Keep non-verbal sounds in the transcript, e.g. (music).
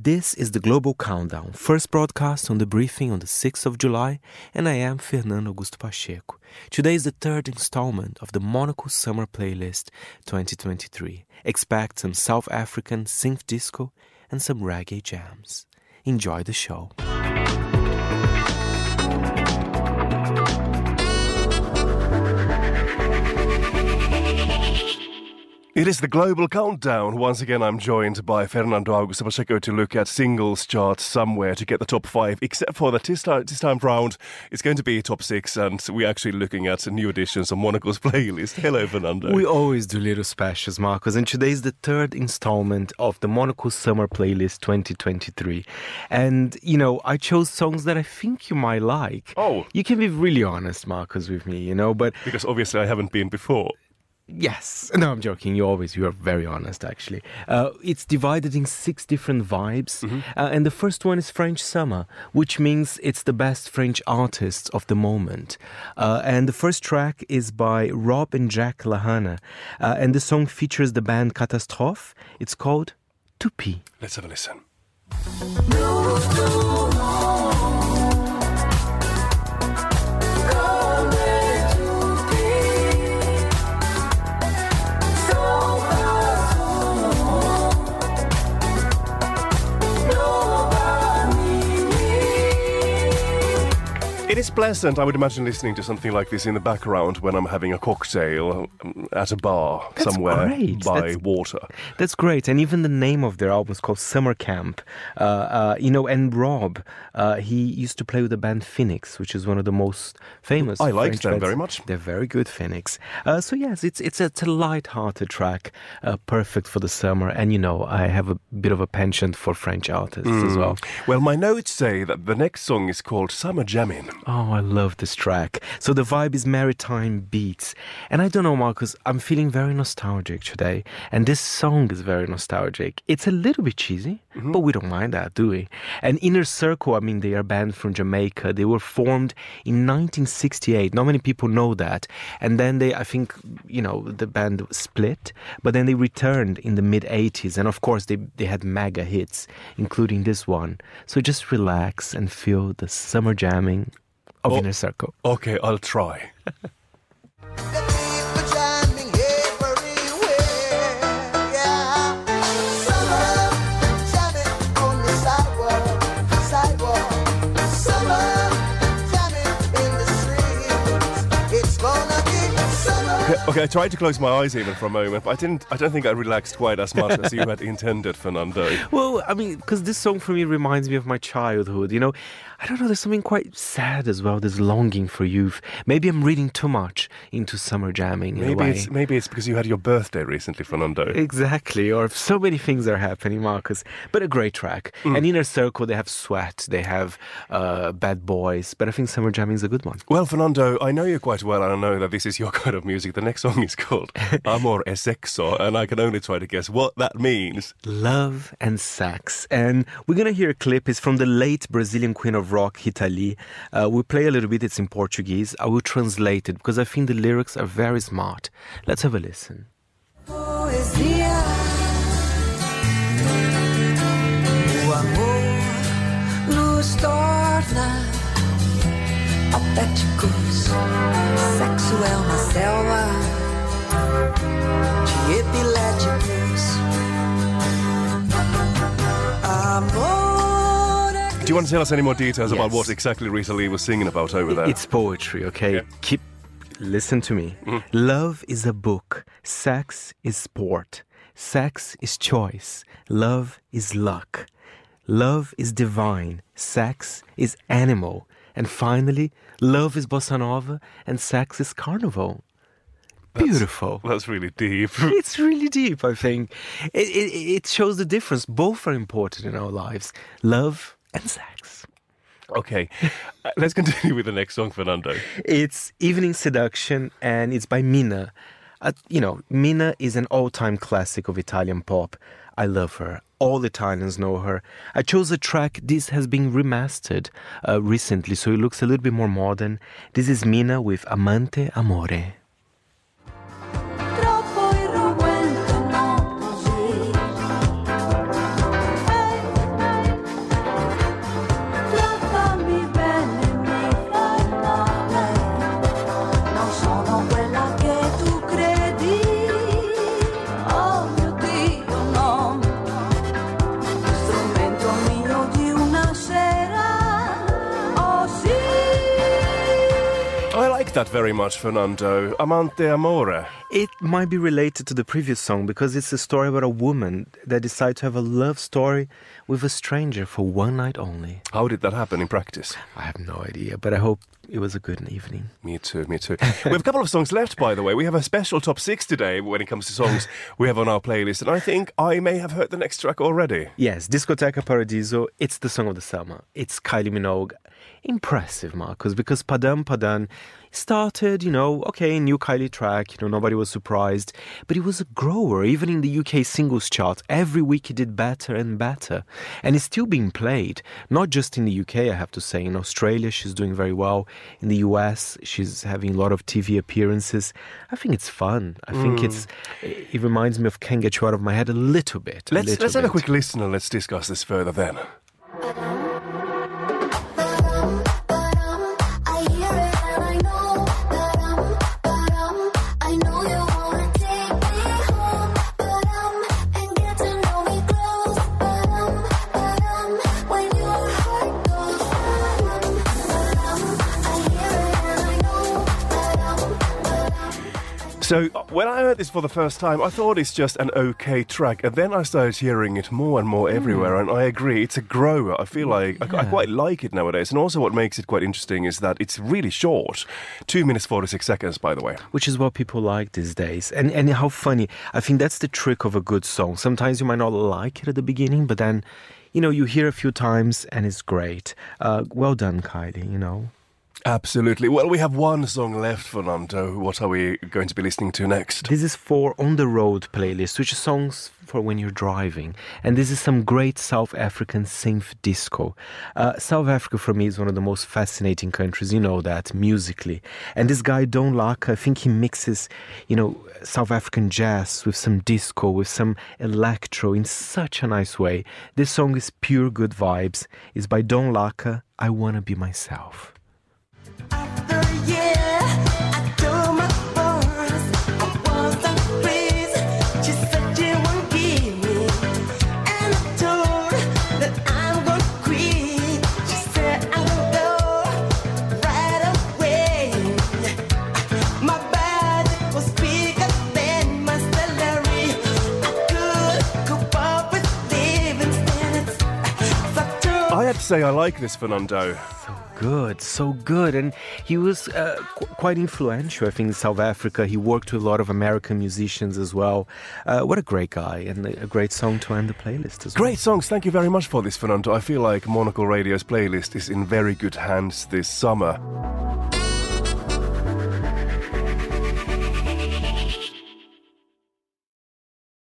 This is the Global Countdown, first broadcast on the briefing on the 6th of July, and I am Fernando Augusto Pacheco. Today is the third installment of the Monocle Summer Playlist 2023. Expect some South African synth disco and some reggae jams. Enjoy the show. It is the global countdown. Once again, I'm joined by Fernando Augusto Pacheco to look at singles charts somewhere to get the top five, except for that this time, this time round, it's going to be top six, and we're actually looking at new additions on Monocle's (laughs) playlist. Hello, Fernando. We always do little specials, Marcos, and today is the third installment of the Monocle Summer Playlist 2023. And, you know, I chose songs that I think you might like. Oh. You can be really honest, Marcos, with me, you know, but Because obviously I haven't been before. Yes. No, I'm joking. You always, you are very honest, actually. Uh, it's divided in six different vibes. Uh, and the first one is French Summer, which means it's the best French artists of the moment. Uh, and the first track is by Rob and Jack Lahana. Uh, and the song features the band Catastrophe. It's called Toupie. Let's have a listen. Pleasant, I would imagine, listening to something like this in the background when I'm having a cocktail um, at a bar That's somewhere great. by That's- water. That's great, and even the name of their album is called Summer Camp. Uh, uh, you know, and Rob, uh, he used to play with the band Phoenix, which is one of the most famous. I liked French them bands. very much. They're very good, Phoenix. Uh, so yes, it's it's a, it's a light-hearted track, uh, perfect for the summer. And you know, I have a bit of a penchant for French artists as well. Well, my notes say that the next song is called Summer Jammin'. Oh, Oh, I love this track. So the vibe is maritime beats. And I don't know, Marcus, I'm feeling very nostalgic today. And this song is very nostalgic. It's a little bit cheesy, mm-hmm. but we don't mind that, do we? And Inner Circle, I mean, they are a band from Jamaica. They were formed in 1968. Not many people know that. And then they, I think, you know, the band split, but then they returned in the mid 80s. And of course, they, they had mega hits, including this one. So just relax and feel the summer jamming Oh, of Oh. Inner Circle. Okay, I'll try. People jamming everywhere, yeah. Summer jamming on the sidewalk, sidewalk. Summer jamming in the streets. It's gonna be summer. Okay, okay, I tried to close my eyes even for a moment, but I didn't. I don't think I relaxed quite as much as you had (laughs) intended, Fernando. Well, I mean, because this song for me reminds me of my childhood. You know, I don't know, there's something quite sad as well. There's longing for youth. Maybe I'm reading too much into summer jamming Maybe it's maybe it's because you had your birthday recently, Fernando. Exactly, or so many things are happening, Marcus. But a great track. And Inner Circle, they have Sweat, they have uh, Bad Boys, but I think Summer Jamming is a good one. Well, Fernando, I know you quite well, and I know that this is your (laughs) kind of music. The next song is called (laughs) Amor e Sexo, and I can only try to guess what that means. Love and Sex. And we're going to hear a clip. It's from the late Brazilian queen of rock, Rita Lee. Uh, we play a little bit. It's in Portuguese. I will translate it because I think the lyrics are very smart. Let's have a listen. Do you want to tell us any more details about what exactly Rita Lee was singing about over there? It's poetry, okay? Yeah. Keep listen to me. Mm-hmm. Love is a book. Sex is sport. Sex is choice. Love is luck. Love is divine. Sex is animal. And finally, love is bossa nova and sex is carnival. Beautiful. That's really deep. (laughs) It's really deep, I think. It, it, it shows the difference. Both are important in our lives love and sex. okay, uh, let's continue with the next song, Fernando. It's Evening Seduction and it's by Mina. Uh, you know, Mina is an all time classic of Italian pop. I love her. All Italians know her. I chose a track. This has been remastered uh, recently, so it looks a little bit more modern. This is Mina with Amante Amore. That very much, Fernando. Amante Amore. It might be related to the previous song because it's a story about a woman that decided to have a love story with a stranger for one night only. How did that happen in practice? I have no idea, but I hope it was a good evening. Me too, me too. we have a couple of songs left, by the way. We have a special top six today when it comes to songs we have on our playlist, and I think I may have heard the next track already. Yes, Discoteca Paradiso, it's the song of the summer. It's Kylie Minogue. Impressive, Marcus, because Padam Padam started, you know, okay, new Kylie track, you know, nobody was surprised, but it was a grower, even in the UK singles chart. Every week it did better and better. And it's still being played, not just in the UK, I have to say. In Australia, she's doing very well. In the US, she's having a lot of TV appearances. I think it's fun. I think mm. it's, it reminds me of Can't Get You Out of My Head a little bit. Let's, little let's have a quick listen and let's discuss this further then. So, uh, when I heard this for the first time, I thought it's just an okay track, and then I started hearing it more and more everywhere, and I agree, it's a grower. I feel like I, I quite like it nowadays, and also what makes it quite interesting is that it's really short 2 minutes 46 seconds, by the way. which is what people like these days. And and how funny. I think that's the trick of a good song. Sometimes you might not like it at the beginning, but then, you know, you hear a few times and it's great. Uh, well done, Kylie, you know. Absolutely. Well, we have one song left, Fernando. What are we going to be listening to next? This is for On the Road playlist, which is songs for when you're driving. And this is some great South African synth disco. Uh, South Africa, for me, is one of the most fascinating countries, you know that, musically. And this guy, Don Laka, I think he mixes, you know, South African jazz with some disco, with some electro in such a nice way. This song is pure good vibes. It's by Don Laka, I Wanna Be Myself. Say, I like this, Fernando. Good, so good. And he was uh, qu- quite influential, I think, in South Africa. He worked with a lot of American musicians as well. Uh, what a great guy, and a a great song to end the playlist as well. Great songs. Thank you very much for this, Fernando. I feel like Monocle Radio's playlist is in very good hands this summer.